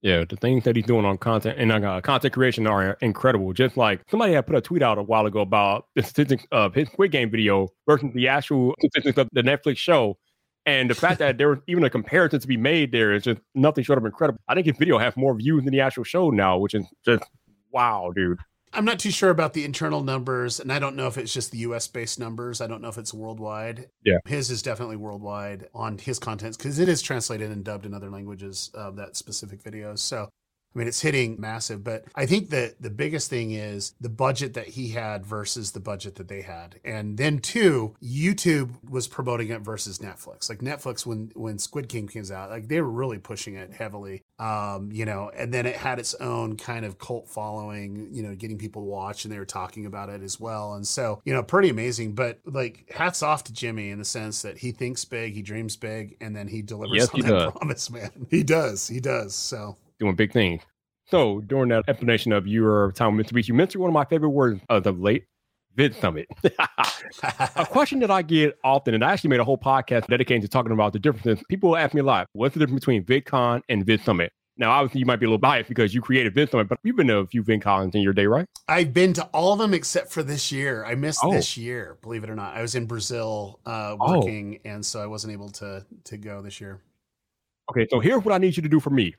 Yeah, the things that he's doing on content and uh, content creation are incredible. Just like somebody had put a tweet out a while ago about the statistics of his Squid Game video versus the actual statistics of the Netflix show. And the fact that there was even a comparison to be made there is just nothing short of incredible. I think his video has more views than the actual show now, which is just wow, dude. I'm not too sure about the internal numbers, and I don't know if it's just the US based numbers. I don't know if it's worldwide. Yeah. His is definitely worldwide on his contents because it is translated and dubbed in other languages of that specific video. So I mean, it's hitting massive, but I think that the biggest thing is the budget that he had versus the budget that they had. And then two, YouTube was promoting it versus Netflix. Like Netflix, when, when Squid Game came out, like they were really pushing it heavily. Um, you know, and then it had its own kind of cult following, you know, getting people to watch and they were talking about it as well. And so, you know, pretty amazing, but like hats off to Jimmy in the sense that he thinks big, he dreams big, and then he delivers Yes, on he that does. promise, man. He does. He does. So doing big things. So during that explanation of your time with Mitsubishi, you mentioned one of my favorite words of the late VidSummit. a question that I get often, and I actually made a whole podcast dedicated to talking about the differences. People ask me a lot, what's the difference between VidCon and VidSummit? Now, obviously, you might be a little biased because you created VidSummit, but you've been to a few VidCons in your day, right? I've been to all of them except for this year. I missed Oh. this year, believe it or not. I was in Brazil uh, Oh. working, and so I wasn't able to to go this year. Okay, so here's what I need you to do for me.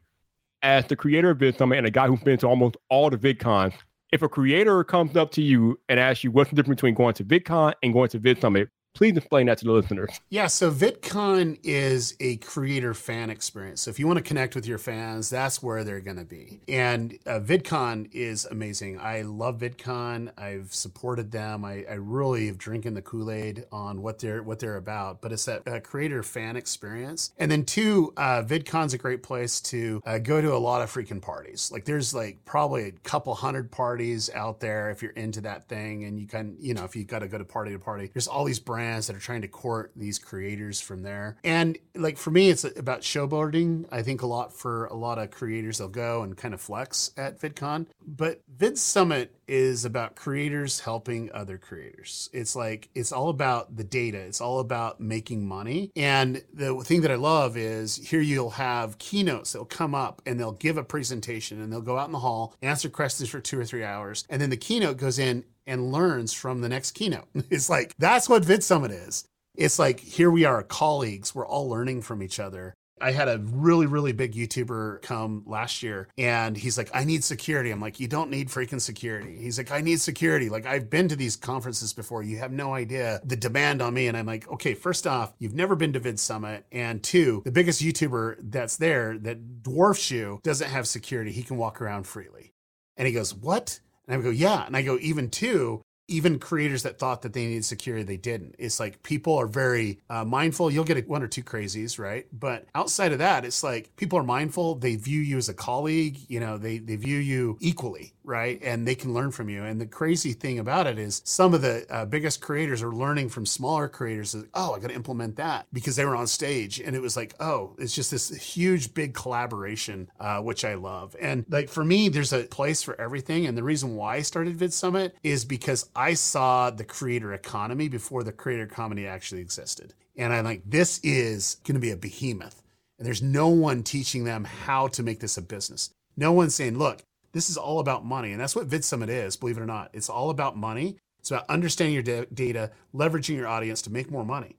As the creator of VidSummit and a guy who's been to almost all the VidCons, if a creator comes up to you and asks you what's the difference between going to VidCon and going to VidSummit, please explain that to the listeners. Yeah, so VidCon is a creator fan experience. So if you want to connect with your fans, that's where they're going to be. And uh, VidCon is amazing. I love VidCon. I've supported them. I, I really have drinking the Kool Aid on what they're what they're about. But it's that uh, creator fan experience. And then two, uh, VidCon's a great place to uh, go to a lot of freaking parties. Like there's like probably a couple hundred parties out there if you're into that thing, and you can you know if you've got to go to party to party. There's all these brands that are trying to court these creators from there. And like for me, it's about showboarding. I think a lot for a lot of creators, they'll go and kind of flex at VidCon. But VidSummit is about creators helping other creators. It's like, it's all about the data, it's all about making money. And the thing that I love is here you'll have keynotes that'll come up and they'll give a presentation and they'll go out in the hall, answer questions for two or three hours. And then the keynote goes in and learns from the next keynote. It's like, that's what VidSummit is. It's like, here we are, colleagues, we're all learning from each other. I had a really, really big YouTuber come last year and he's like, I need security. I'm like, you don't need freaking security. He's like, I need security. Like, I've been to these conferences before. You have no idea the demand on me. And I'm like, okay, first off, you've never been to VidSummit. And two, the biggest YouTuber that's there that dwarfs you doesn't have security. He can walk around freely. And he goes, what? And I would go, yeah. And I go, even two, even creators that thought that they needed security, they didn't. It's like people are very uh, mindful. You'll get one or two crazies, right? But outside of that, it's like people are mindful. They view you as a colleague. You know, they they view you equally, right? And they can learn from you. And the crazy thing about it is, some of the uh, biggest creators are learning from smaller creators. Like, oh, I got to implement that because they were on stage, and it was like, oh, it's just this huge, big collaboration, uh, which I love. And like for me, there's a place for everything. And the reason why I started VidSummit is because I saw the creator economy before the creator economy actually existed. And I'm like, this is going to be a behemoth. And there's no one teaching them how to make this a business. No one's saying, look, this is all about money. And that's what VidSummit is, believe it or not. It's all about money. It's about understanding your da- data, leveraging your audience to make more money.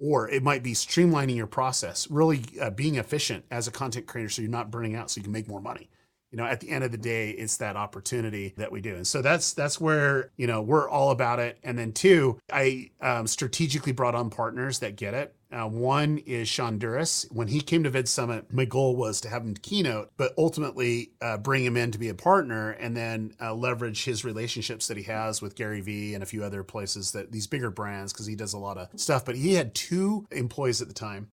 Or it might be streamlining your process, really uh, being efficient as a content creator so you're not burning out so you can make more money you know at the end of the day it's that opportunity that we do and so that's that's where you know we're all about it and then two i um, strategically brought on partners that get it uh, one is Sean Duras. When he came to VidSummit, my goal was to have him keynote, but ultimately uh, bring him in to be a partner and then uh, leverage his relationships that he has with Gary Vee and a few other places that these bigger brands, because he does a lot of stuff. But he had two employees at the time.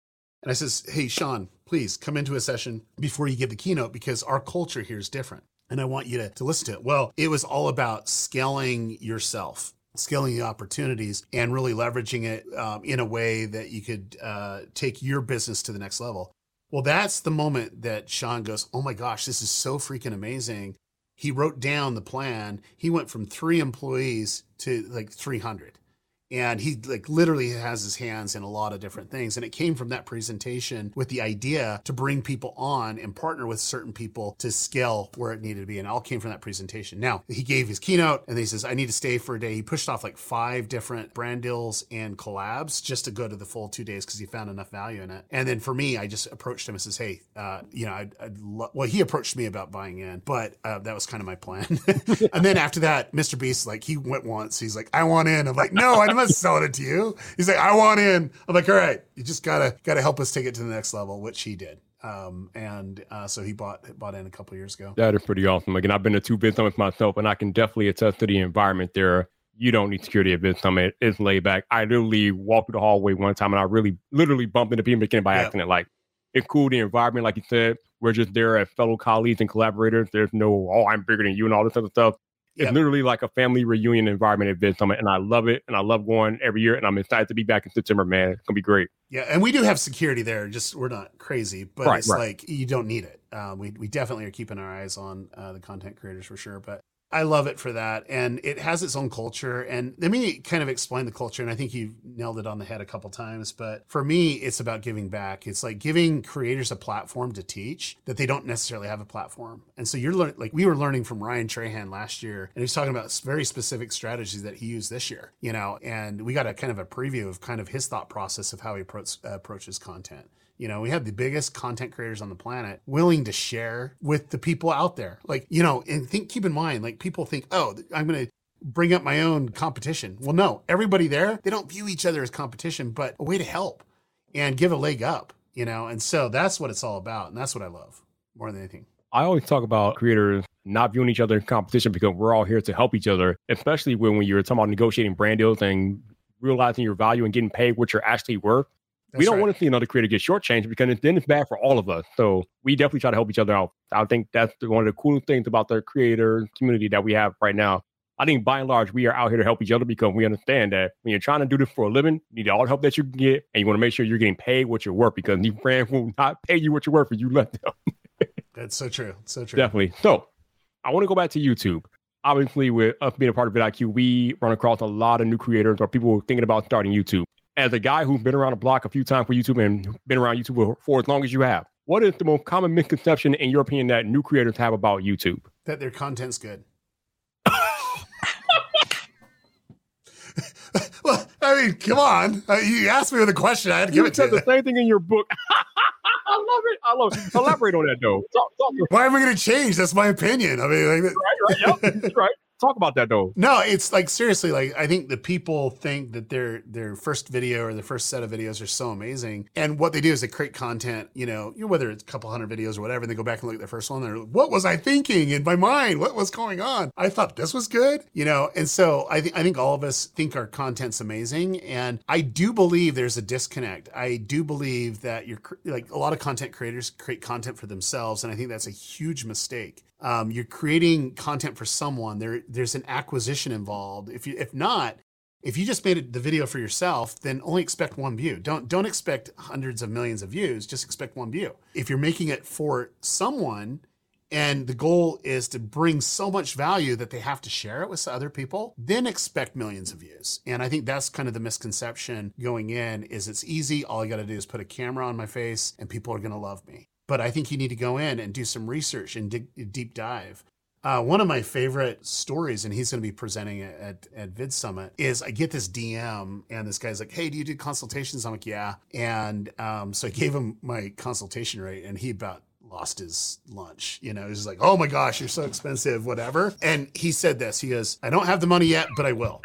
And I says, Hey, Sean, please come into a session before you give the keynote because our culture here is different. And I want you to, to listen to it. Well, it was all about scaling yourself scaling the opportunities and really leveraging it um, in a way that you could uh, take your business to the next level. Well, that's the moment that Sean goes, Oh my gosh, this is so freaking amazing. He wrote down the plan. He went from three employees to like 300 and he like literally has his hands in a lot of different things. And it came from that presentation with the idea to bring people on and partner with certain people to scale where it needed to be. And all came from that presentation. Now he gave his keynote and he says i need to stay for a day. He pushed off like five different brand deals and collabs just to go to the full two days because he found enough value in it. And then for me i just approached him and says hey uh, you know I'd, I'd well he approached me about buying in but uh, that was kind of my plan. And then after that mr beast like he went once. He's like i want in. I'm like no i not selling it to you. He's like, I want in. I'm like, all right, you just gotta gotta help us take it to the next level, which he did. Um, and uh, so he bought bought in a couple years ago. That is pretty awesome. Again, I've been to two VidSummits myself, and I can definitely attest to the environment there. You don't need security at VidSummit. It's laid back. I literally walked through the hallway one time, and I really, literally bumped into people again by yep. accident. Like, it's cool. The environment, like you said, we're just there as fellow colleagues and collaborators. There's no, oh, I'm bigger than you and all this other stuff. It's yep. literally like a family reunion environment at VidSummit, and I love it. And I love going every year, and I'm excited to be back in September, man. It's gonna be great. Yeah, and we do have security there. Just we're not crazy, but right, it's right. like you don't need it. Um, we we definitely are keeping our eyes on uh, the content creators for sure. But I love it for that. And it has its own culture. And let me kind of explain the culture. And I think you nailed it on the head a couple times. But for me, it's about giving back. It's like giving creators a platform to teach that they don't necessarily have a platform. And so you're learning, like we were learning from Ryan Trahan last year, and he's talking about very specific strategies that he used this year, you know, and we got a kind of a preview of kind of his thought process of how he approach, uh, approaches content. You know, we have the biggest content creators on the planet willing to share with the people out there. Like, you know, and think, keep in mind, like people think, oh, I'm going to bring up my own competition. Well, no, everybody there, they don't view each other as competition, but a way to help and give a leg up, you know? And so that's what it's all about. And that's what I love more than anything. I always talk about creators not viewing each other in competition because we're all here to help each other, especially when, when you're talking about negotiating brand deals and realizing your value and getting paid what you're actually worth. That's we don't right. want to see another creator get shortchanged because then it's bad for all of us. So we definitely try to help each other out. I think that's one of the cool things about the creator community that we have right now. I think by and large, we are out here to help each other because we understand that when you're trying to do this for a living, you need all the help that you can get, and you want to make sure you're getting paid what you're worth because these brands will not pay you what you're worth if you let them. that's so true. So true. Definitely. So I want to go back to YouTube. Obviously, with us being a part of vidIQ, we run across a lot of new creators or people thinking about starting YouTube as a guy who's been around the block a few times for YouTube and been around YouTube for, for as long as you have, what is the most common misconception in your opinion that new creators have about YouTube? That their content's good. well, I mean, come on. Uh, you asked me with a question. I had to you give it to you. the same thing in your book. I love it. I love it. Elaborate on that, though. Talk, talk. Why am I going to change? That's my opinion. I mean, like, right, right. Yep. right. Talk about that though. No, it's like seriously, like I think the people think that their their first video or their first set of videos are so amazing. And what they do is they create content, you know, whether it's a couple hundred videos or whatever, and they go back and look at their first one, they're like, what was I thinking in my mind? What was going on? I thought this was good, you know, and so I think I think all of us think our content's amazing. And I do believe there's a disconnect. I do believe that you're like a lot of content creators create content for themselves, and I think that's a huge mistake um, you're creating content for someone there there's an acquisition involved. If you if not if you just made the video for yourself then only expect one view. Don't don't expect hundreds of millions of views just expect one view. If you're making it for someone and the goal is to bring so much value that they have to share it with other people then expect millions of views. And i think that's kind of the misconception going in is it's easy all i got to do is put a camera on my face and people are going to love me but I think you need to go in and do some research and dig, deep dive. Uh, one of my favorite stories, and he's going to be presenting it at, at VidSummit, is I get this DM, and this guy's like, Hey, do you do consultations? I'm like, Yeah. And um, so I gave him my consultation rate, and he about lost his lunch. You know, he's like, Oh my gosh, you're so expensive, whatever. And he said this He goes, I don't have the money yet, but I will.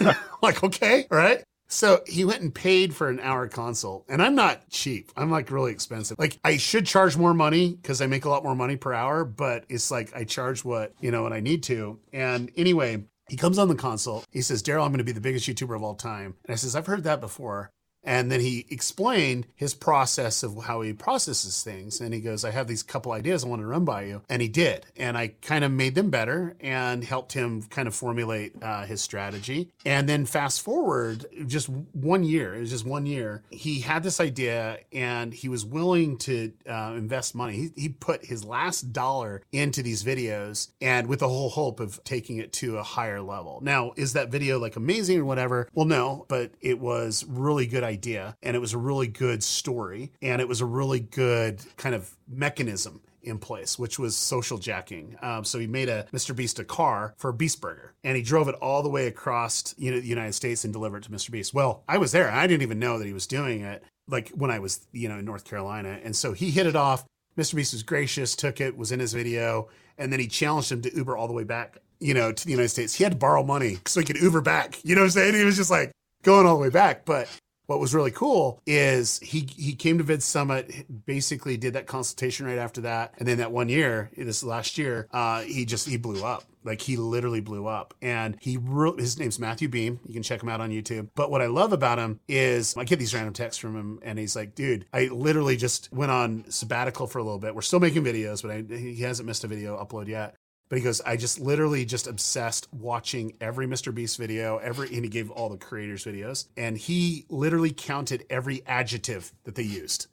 like, okay, right. So he went and paid for an hour consult. And I'm not cheap. I'm like really expensive. Like I should charge more money because I make a lot more money per hour, but it's like I charge what, you know, what I need to. And anyway, he comes on the consult. He says, Derral, I'm going to be the biggest YouTuber of all time. And I says, I've heard that before. And then he explained his process of how he processes things. And he goes, I have these couple ideas I want to run by you. And he did. And I kind of made them better and helped him kind of formulate uh, his strategy. And then fast forward just one year, it was just one year, he had this idea and he was willing to uh, invest money. He, he put his last dollar into these videos and with the whole hope of taking it to a higher level. Now, is that video like amazing or whatever? Well, no, but it was really good idea idea and it was a really good story and it was a really good kind of mechanism in place, which was social jacking. Um, so he made a Mr. Beast a car for Beast Burger, and he drove it all the way across you know, the United States and delivered it to Mr. Beast. Well, I was there. I didn't even know that he was doing it, like when I was you know in North Carolina, and so he hit it off. Mr. Beast was gracious, took it, was in his video, and then he challenged him to Uber all the way back, you know, to the United States. He had to borrow money so he could Uber back. You know what I'm saying? He was just like going all the way back, but what was really cool is he he came to VidSummit, basically did that consultation right after that, and then that one year, this last year, uh, he just he blew up. Like he literally blew up, and he wrote his name's Matthew Beem. You can check him out on YouTube. But what I love about him is I get these random texts from him, and he's like, "Dude, I literally just went on sabbatical for a little bit. We're still making videos, but I, he hasn't missed a video upload yet. But he goes, I just literally just obsessed watching every Mr. Beast video, every, and he gave all the creators videos. And he literally counted every adjective that they used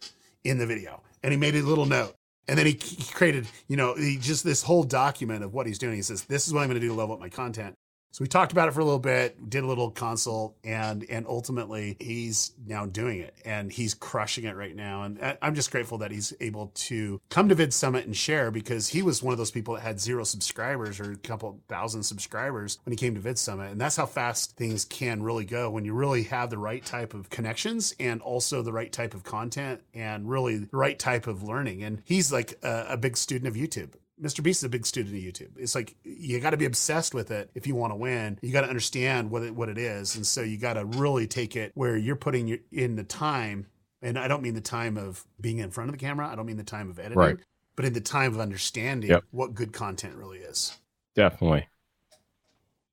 in the video. And he made a little note. And then he, he created, you know, he just this whole document of what he's doing. He says, This is what I'm going to do to level up my content. So we talked about it for a little bit, did a little consult, and and ultimately he's now doing it, and he's crushing it right now. And I'm just grateful that he's able to come to VidSummit and share because he was one of those people that had zero subscribers or a couple thousand subscribers when he came to VidSummit, and that's how fast things can really go when you really have the right type of connections and also the right type of content and really the right type of learning. And he's like a, a big student of YouTube. Mr. Beast is a big student of YouTube. It's like you got to be obsessed with it if you want to win. You got to understand what it, what it is, and so you got to really take it where you're putting your, in the time. And I don't mean the time of being in front of the camera. I don't mean the time of editing, right. but in the time of understanding yep. what good content really is. Definitely.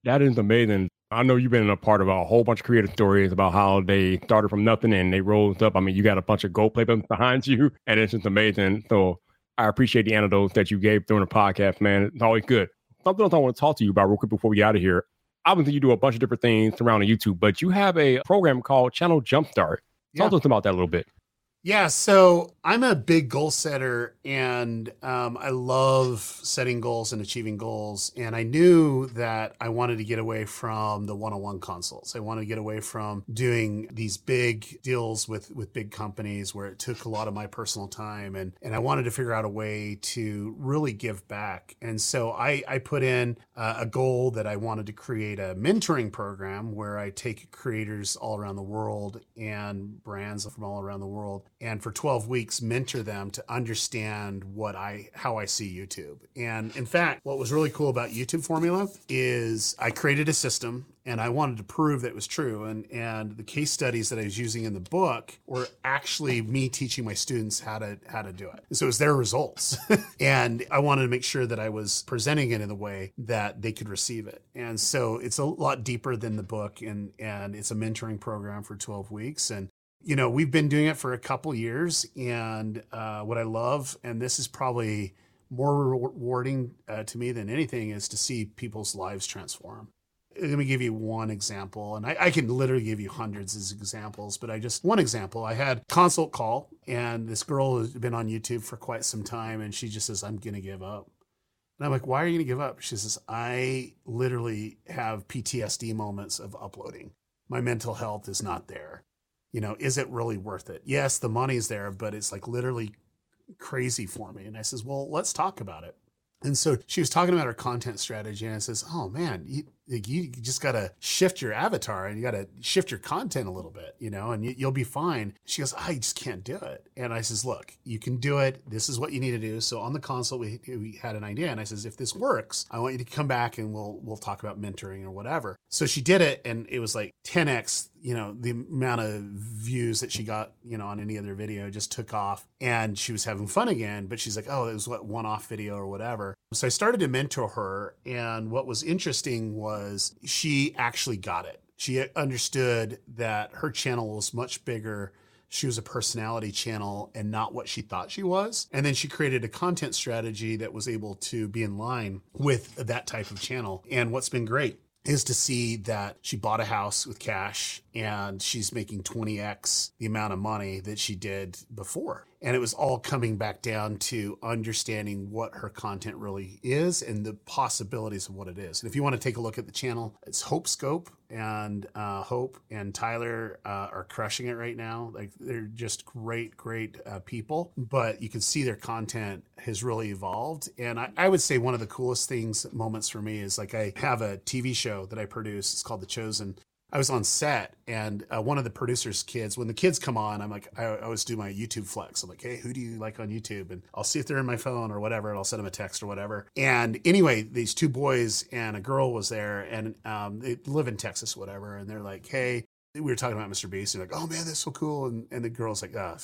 That is amazing. I know you've been a part of a whole bunch of creative stories about how they started from nothing and they rose up. I mean, you got a bunch of gold play behind you, and it's just amazing. So I appreciate the anecdotes that you gave during the podcast, man. It's always good. Something else I want to talk to you about real quick before we get out of here. Obviously, you do a bunch of different things surrounding YouTube, but you have a program called Channel Jumpstart. Yeah. Talk to us about that a little bit. Yeah, so I'm a big goal setter and um, I love setting goals and achieving goals. And I knew that I wanted to get away from the one on one consults. I wanted to get away from doing these big deals with, with big companies where it took a lot of my personal time. And, and I wanted to figure out a way to really give back. And so I, I put in uh, a goal that I wanted to create a mentoring program where I take creators all around the world and brands from all around the world and for 12 weeks mentor them to understand what I how I see YouTube. And in fact, what was really cool about YouTube Formula is I created a system and I wanted to prove that it was true. And and the case studies that I was using in the book were actually me teaching my students how to how to do it. So it was their results. and I wanted to make sure that I was presenting it in a way that they could receive it. And so it's a lot deeper than the book and and it's a mentoring program for 12 weeks. And you know, we've been doing it for a couple years, and uh, what I love, and this is probably more rewarding uh, to me than anything, is to see people's lives transform. Let me give you one example, and I, I can literally give you hundreds of examples, but I just one example. I had consult call, and this girl has been on YouTube for quite some time, and she just says, "I'm to give up." And I'm like, why are you to give up? She says, I literally have PTSD moments of uploading. My mental health is not there you know, is it really worth it? Yes, the money's there, but it's like literally crazy for me. And I says, well, let's talk about it. And so she was talking about her content strategy, and I says, "Oh man, you, you just got to shift your avatar and you got to shift your content a little bit, you know, and you, will be fine." She goes, "I just can't do it." And I says, "Look, you can do it. This is what you need to do." So on the console, we we had an idea, and I says, "If this works, I want you to come back and we'll we'll talk about mentoring or whatever." So she did it, and it was like 10x you know the amount of views that she got you know on any other video just took off and she was having fun again but she's like oh it was what one off video or whatever so i started to mentor her and what was interesting was she actually got it she understood that her channel was much bigger she was a personality channel and not what she thought she was. And then she created a content strategy that was able to be in line with that type of channel. And what's been great is to see that she bought a house with cash and she's making 20x the amount of money that she did before. And it was all coming back down to understanding what her content really is and the possibilities of what it is. And if you want to take a look at the channel, it's Hopescope and uh, Hope and Tyler uh, are crushing it right now. Like they're just great, great uh, people, but you can see their content has really evolved. And I, I would say one of the coolest things, moments for me is like I have a TV show that I produce. It's called The Chosen I was on set and uh, one of the producers' kids, when the kids come on, I'm like, I, always do my YouTube flex. I'm like, hey, who do you like on YouTube? And I'll see if they're in my phone or whatever, and I'll send them a text or whatever. And anyway, these two boys and a girl was there, and um, they live in Texas, whatever. And they're like, hey, we were talking about Mr. Beast. And like, oh man, that's so cool. And, and the girl's like, oh,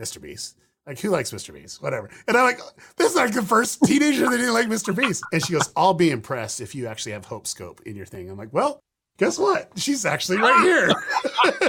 Mr. Beast. Like, who likes Mr. Beast? Whatever. And I'm like, this is like the first teenager that didn't like Mr. Beast. And she goes, I'll be impressed if you actually have Hopescope in your thing. I'm like, well, guess what? She's actually right here.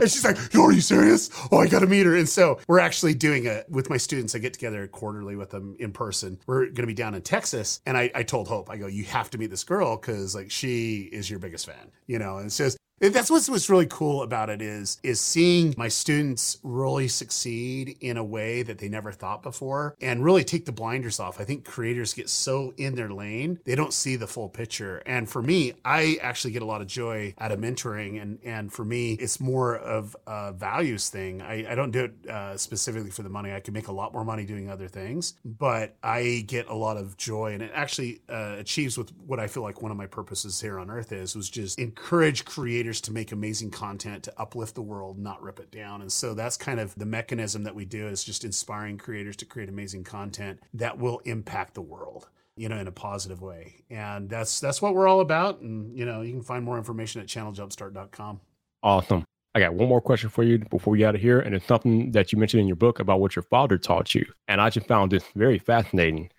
and she's like, "Yo, are you serious? Oh, I got to meet her." And so we're actually doing it with my students. I get together quarterly with them in person. We're going to be down in Texas, and I, I told Hope, I go, "You have to meet this girl because like she is your biggest fan, you know." And says that's what's what's really cool about it is is seeing my students really succeed in a way that they never thought before and really take the blinders off. I think creators get so in their lane they don't see the full picture. And for me, I actually get a lot of joy out of mentoring, and and for me, it's more of a values thing. I, I don't do it uh, specifically for the money. I can make a lot more money doing other things, but I get a lot of joy, and it actually uh, achieves with what I feel like one of my purposes here on Earth is was just encourage creators creators to make amazing content to uplift the world, not rip it down. And so that's kind of the mechanism that we do is just inspiring creators to create amazing content that will impact the world you know in a positive way and that's that's what we're all about and you know you can find more information at channeljumpstart.com awesome I got one more question for you before we get out of here, and it's something that you mentioned in your book about what your father taught you. And I just found this very fascinating.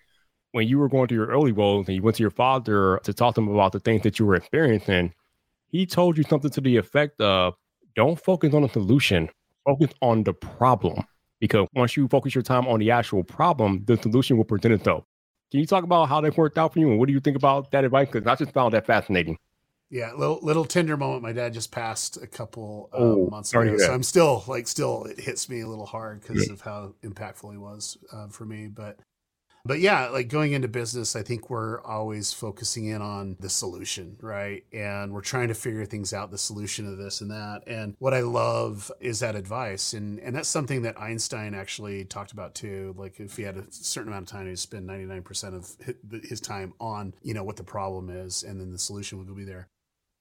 When you were going through your early roles and you went to your father to talk to him about the things that you were experiencing, he told you something to the effect of don't focus on the solution, focus on the problem. Because once you focus your time on the actual problem, the solution will present itself. Can you talk about how that worked out for you and what do you think about that advice? Because I just found that fascinating. Yeah, little little tender moment. My dad just passed a couple uh, oh, months ago, so I'm still like still it hits me a little hard because yeah. of how impactful he was uh, for me. But but yeah, like going into business, I think we're always focusing in on the solution, right? And we're trying to figure things out, the solution of this and that. And what I love is that advice. And and that's something that Einstein actually talked about too. Like if he had a certain amount of time, he'd spend 99% of his time on, you know, what the problem is, and then the solution would be there.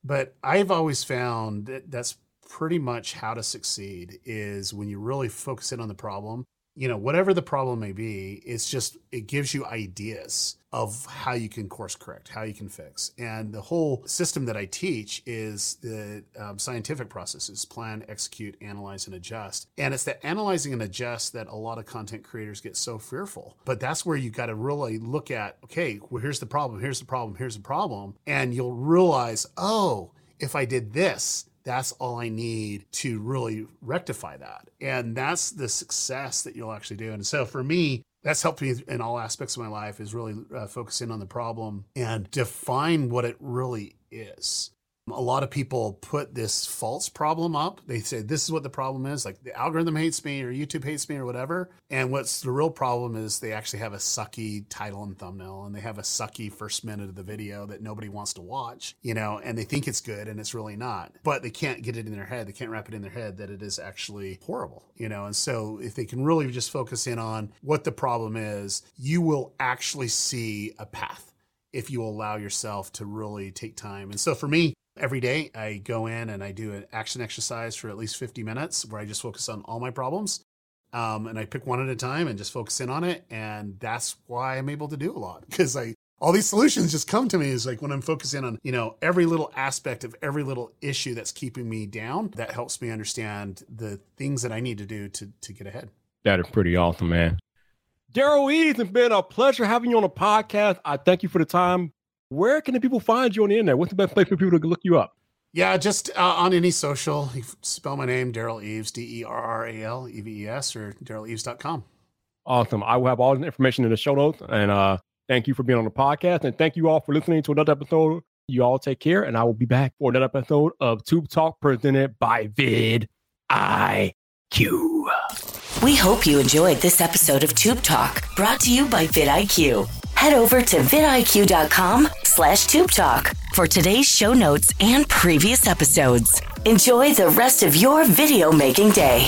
But I've always found that that's pretty much how to succeed is when you really focus in on the problem you know, whatever the problem may be, it's just, it gives you ideas of how you can course correct, how you can fix. And the whole system that I teach is the um, scientific processes plan, execute, analyze, and adjust. And it's that analyzing and adjust that a lot of content creators get so fearful. But that's where you got to really look at, okay, well, here's the problem, here's the problem, here's the problem. And you'll realize, oh, if I did this, that's all I need to really rectify that. And that's the success that you'll actually do. And so for me, that's helped me in all aspects of my life is really uh, focusing on the problem and define what it really is a lot of people put this false problem up. They say this is what the problem is, like the algorithm hates me or YouTube hates me or whatever. And what's the real problem is they actually have a sucky title and thumbnail and they have a sucky first minute of the video that nobody wants to watch, you know, and they think it's good and it's really not. But they can't get it in their head. They can't wrap it in their head that it is actually horrible, you know. And so if they can really just focus in on what the problem is, you will actually see a path if you allow yourself to really take time. And so for me, Every day, I go in and I do an action exercise for at least 50 minutes where I just focus on all my problems. Um, and I pick one at a time and just focus in on it. And that's why I'm able to do a lot because I all these solutions just come to me is like when I'm focusing on, you know, every little aspect of every little issue that's keeping me down, that helps me understand the things that I need to do to to get ahead. That is pretty awesome, man. Derral Eves, it's been a pleasure having you on the podcast. I thank you for the time where can the people find you on the internet? What's the best place for people to look you up? Yeah, just uh, on any social. You spell my name, Derral Eves, D E R R A L E V E S, or DerralEves.com. Awesome. I will have all the information in the show notes. And uh, thank you for being on the podcast. And thank you all for listening to another episode. You all take care. And I will be back for another episode of Tube Talk presented by Vid IQ. We hope you enjoyed this episode of Tube Talk brought to you by vidIQ head over to vidiq.com slash tube talk for today's show notes and previous episodes. Enjoy the rest of your video making day.